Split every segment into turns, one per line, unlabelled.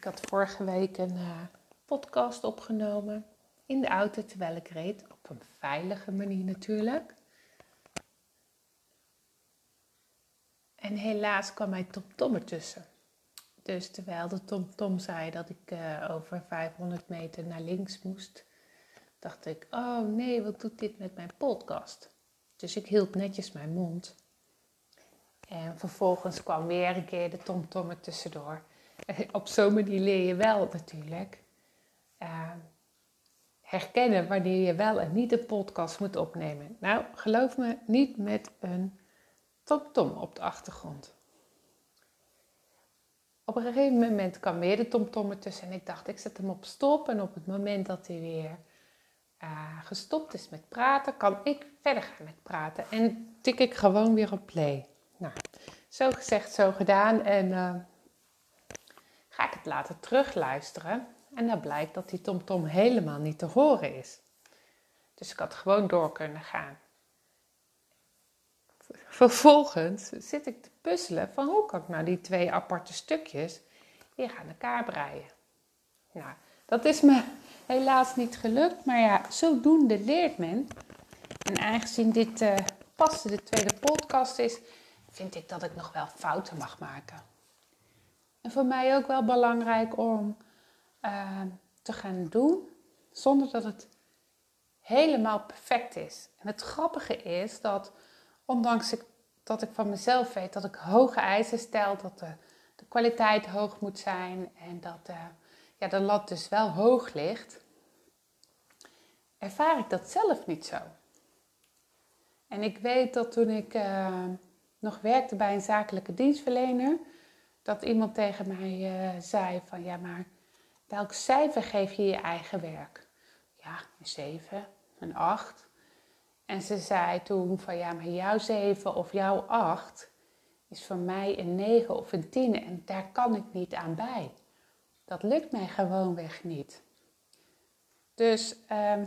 Ik had vorige week een uh, podcast opgenomen in de auto terwijl ik reed. Op een veilige manier natuurlijk. En helaas kwam mijn TomTom ertussen. Dus terwijl de TomTom zei dat ik uh, over 500 meter naar links moest, dacht ik: Oh nee, wat doet dit met mijn podcast? Dus ik hield netjes mijn mond. En vervolgens kwam weer een keer de TomTom er tussendoor. Op zo'n manier leer je wel natuurlijk uh, herkennen wanneer je wel en niet een podcast moet opnemen. Nou, geloof me, niet met een TomTom op de achtergrond. Op een gegeven moment kwam weer de TomTom ertussen en ik dacht, ik zet hem op stop. En op het moment dat hij weer uh, gestopt is met praten, kan ik verder gaan met praten. En tik ik gewoon weer op play. Nou, zo gezegd, zo gedaan. En uh, ga ik het later terugluisteren. En dan blijkt dat die TomTom helemaal niet te horen is. Dus ik had gewoon door kunnen gaan. Vervolgens zit ik te puzzelen van hoe kan ik nou die twee aparte stukjes weer aan elkaar breien. Nou, dat is me helaas niet gelukt, maar ja, zodoende leert men. En aangezien dit uh, pas de tweede podcast is, vind ik dat ik nog wel fouten mag maken. En voor mij ook wel belangrijk om uh, te gaan doen zonder dat het helemaal perfect is. En het grappige is dat, ondanks ik, dat ik van mezelf weet dat ik hoge eisen stel, dat de, de kwaliteit hoog moet zijn en dat uh, ja, de lat dus wel hoog ligt, ervaar ik dat zelf niet zo. En ik weet dat toen ik uh, nog werkte bij een zakelijke dienstverlener, dat iemand tegen mij uh, zei van ja, maar welk cijfer geef je je eigen werk? Ja, een 7, een 8. En ze zei toen van ja, maar jouw 7 of jouw 8 is voor mij een 9 of een 10 en daar kan ik niet aan bij. Dat lukt mij gewoonweg niet. Dus uh,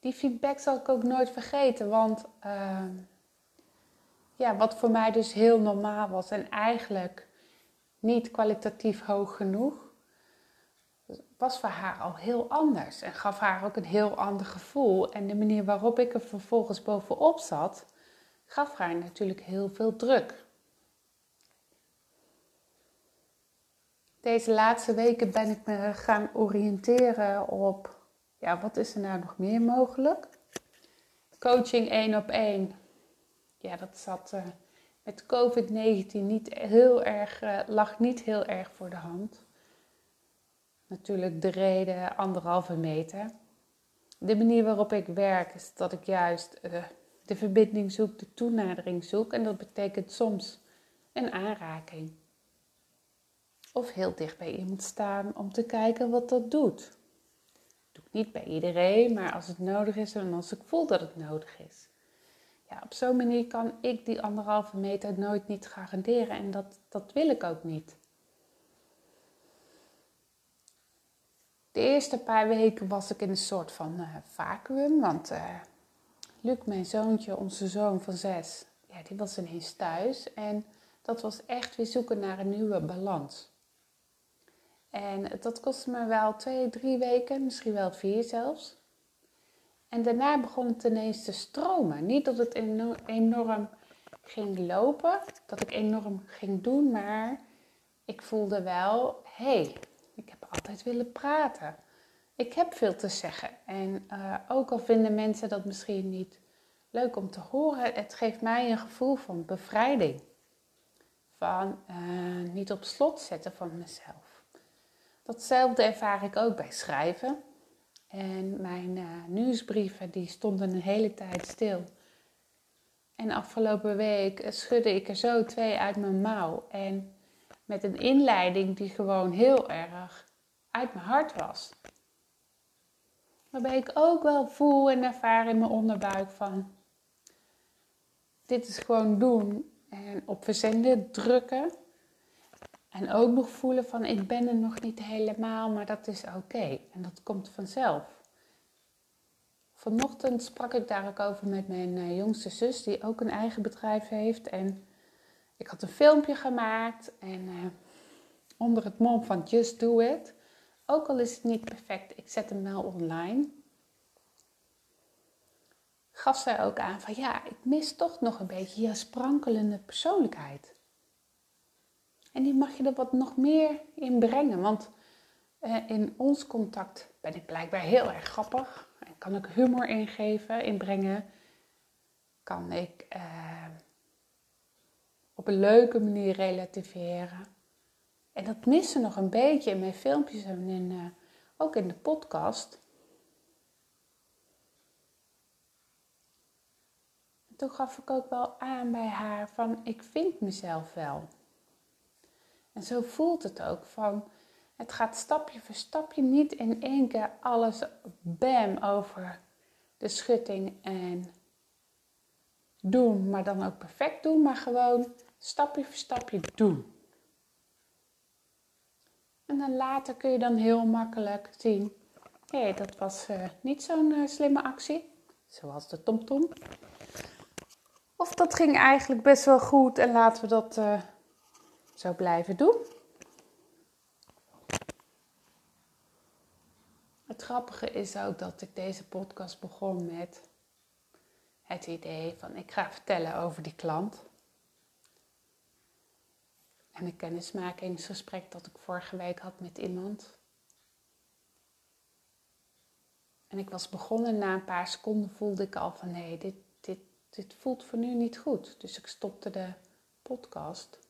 die feedback zal ik ook nooit vergeten, want uh, ja, wat voor mij dus heel normaal was en eigenlijk niet kwalitatief hoog genoeg, was voor haar al heel anders en gaf haar ook een heel ander gevoel. En de manier waarop ik er vervolgens bovenop zat, gaf haar natuurlijk heel veel druk. Deze laatste weken ben ik me gaan oriënteren op, ja, wat is er nou nog meer mogelijk? Coaching één op één. Ja, dat zat uh, met COVID-19 niet heel erg, uh, lag niet heel erg voor de hand. Natuurlijk de reden anderhalve meter. De manier waarop ik werk is dat ik juist uh, de verbinding zoek, de toenadering zoek. En dat betekent soms een aanraking. Of heel dicht bij iemand staan om te kijken wat dat doet. Dat doe ik niet bij iedereen, maar als het nodig is en als ik voel dat het nodig is. Op zo'n manier kan ik die anderhalve meter nooit niet garanderen en dat, dat wil ik ook niet. De eerste paar weken was ik in een soort van uh, vacuüm, want uh, Luc, mijn zoontje, onze zoon van zes, ja, die was ineens thuis en dat was echt weer zoeken naar een nieuwe balans. En dat kostte me wel twee, drie weken, misschien wel vier zelfs. En daarna begon het ineens te stromen. Niet dat het enorm ging lopen, dat ik enorm ging doen, maar ik voelde wel, hé, hey, ik heb altijd willen praten. Ik heb veel te zeggen. En uh, ook al vinden mensen dat misschien niet leuk om te horen, het geeft mij een gevoel van bevrijding. Van uh, niet op slot zetten van mezelf. Datzelfde ervaar ik ook bij schrijven. En mijn uh, nieuwsbrieven die stonden een hele tijd stil. En afgelopen week schudde ik er zo twee uit mijn mouw. En met een inleiding die gewoon heel erg uit mijn hart was. Waarbij ik ook wel voel en ervaar in mijn onderbuik van... Dit is gewoon doen en op verzenden drukken. En ook nog voelen van ik ben er nog niet helemaal, maar dat is oké. En dat komt vanzelf. Vanochtend sprak ik daar ook over met mijn uh, jongste zus, die ook een eigen bedrijf heeft. En ik had een filmpje gemaakt en uh, onder het mom van Just Do It. Ook al is het niet perfect, ik zet hem wel online. Gaf zij ook aan van ja, ik mis toch nog een beetje je sprankelende persoonlijkheid. En die mag je er wat nog meer in brengen. Want eh, in ons contact ben ik blijkbaar heel erg grappig. En kan ik humor ingeven, inbrengen. Kan ik eh, op een leuke manier relativeren. En dat missen nog een beetje in mijn filmpjes en in, uh, ook in de podcast. En toen gaf ik ook wel aan bij haar van ik vind mezelf wel. En zo voelt het ook van het gaat stapje voor stapje niet in één keer alles bam over de schutting en doen, maar dan ook perfect doen, maar gewoon stapje voor stapje doen. En dan later kun je dan heel makkelijk zien, hé, hey, dat was uh, niet zo'n uh, slimme actie, zoals de tomtom. Of dat ging eigenlijk best wel goed en laten we dat uh, zo blijven doen. Het grappige is ook dat ik deze podcast begon met het idee van ik ga vertellen over die klant. En een kennismakingsgesprek dat ik vorige week had met iemand. En ik was begonnen, na een paar seconden voelde ik al van nee, dit, dit, dit voelt voor nu niet goed. Dus ik stopte de podcast.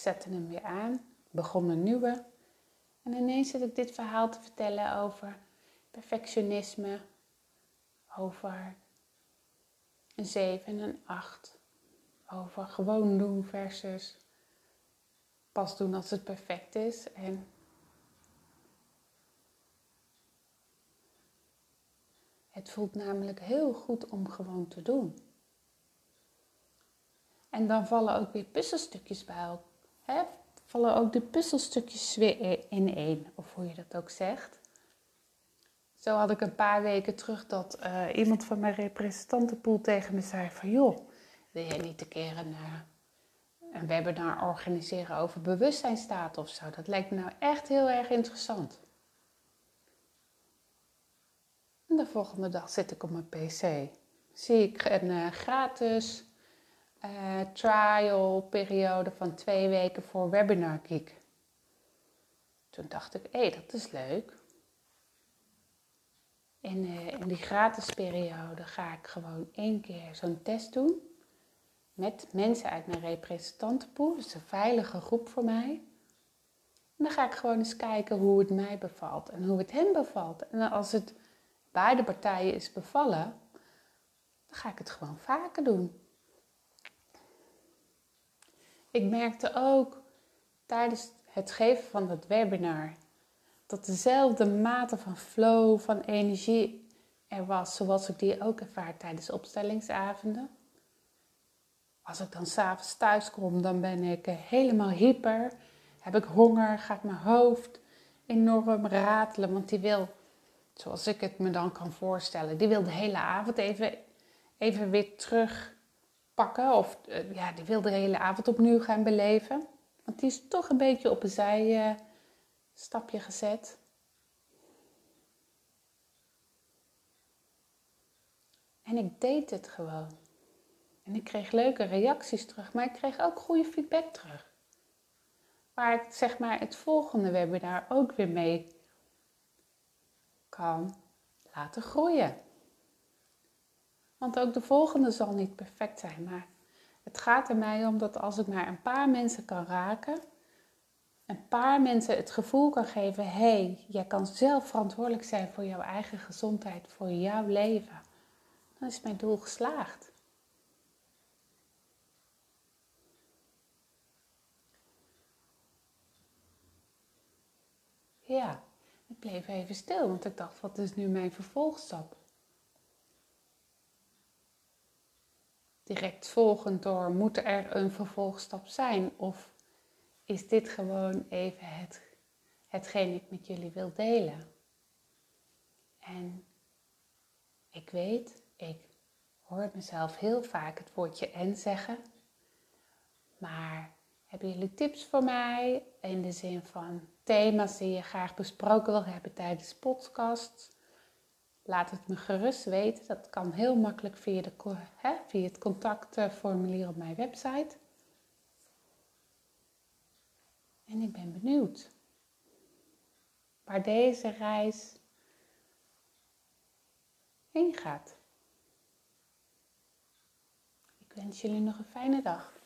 Zette hem weer aan, begon een nieuwe. En ineens zit ik dit verhaal te vertellen over perfectionisme, over een 7 en een 8, over gewoon doen versus pas doen als het perfect is. En het voelt namelijk heel goed om gewoon te doen. En dan vallen ook weer puzzelstukjes bij elkaar vallen ook de puzzelstukjes weer in één, of hoe je dat ook zegt. Zo had ik een paar weken terug dat uh, iemand van mijn representantenpool tegen me zei van... joh, wil jij niet een keer een, uh, een webinar organiseren over bewustzijnstaat of zo? Dat lijkt me nou echt heel erg interessant. En de volgende dag zit ik op mijn pc. Zie ik een uh, gratis uh, trial periode van twee weken voor Webinar Geek. Toen dacht ik, hé, hey, dat is leuk. In, uh, in die gratis periode ga ik gewoon één keer zo'n test doen. Met mensen uit mijn representantenpool. Dus een veilige groep voor mij. En dan ga ik gewoon eens kijken hoe het mij bevalt en hoe het hen bevalt. En als het beide partijen is bevallen, dan ga ik het gewoon vaker doen. Ik merkte ook tijdens het geven van dat webinar dat dezelfde mate van flow, van energie er was, zoals ik die ook ervaar tijdens opstellingsavonden. Als ik dan s'avonds thuis kom, dan ben ik helemaal hyper. Heb ik honger, gaat mijn hoofd enorm ratelen, want die wil, zoals ik het me dan kan voorstellen, die wil de hele avond even, even weer terug pakken. Of uh, ja, die wil de hele avond opnieuw gaan beleven. Want die is toch een beetje op een zijstapje uh, gezet. En ik deed het gewoon. En ik kreeg leuke reacties terug, maar ik kreeg ook goede feedback terug. Waar ik zeg maar het volgende webinar ook weer mee kan laten groeien. Want ook de volgende zal niet perfect zijn. Maar het gaat er mij om dat als ik maar een paar mensen kan raken, een paar mensen het gevoel kan geven: hé, hey, jij kan zelf verantwoordelijk zijn voor jouw eigen gezondheid, voor jouw leven, dan is mijn doel geslaagd. Ja, ik bleef even stil, want ik dacht: wat is nu mijn vervolgstap? Direct volgend door, moet er een vervolgstap zijn? Of is dit gewoon even het, hetgeen ik met jullie wil delen? En ik weet, ik hoor mezelf heel vaak het woordje en zeggen. Maar hebben jullie tips voor mij in de zin van thema's die je graag besproken wil hebben tijdens de podcast? Laat het me gerust weten. Dat kan heel makkelijk via, de, hè, via het contactformulier op mijn website. En ik ben benieuwd waar deze reis heen gaat. Ik wens jullie nog een fijne dag.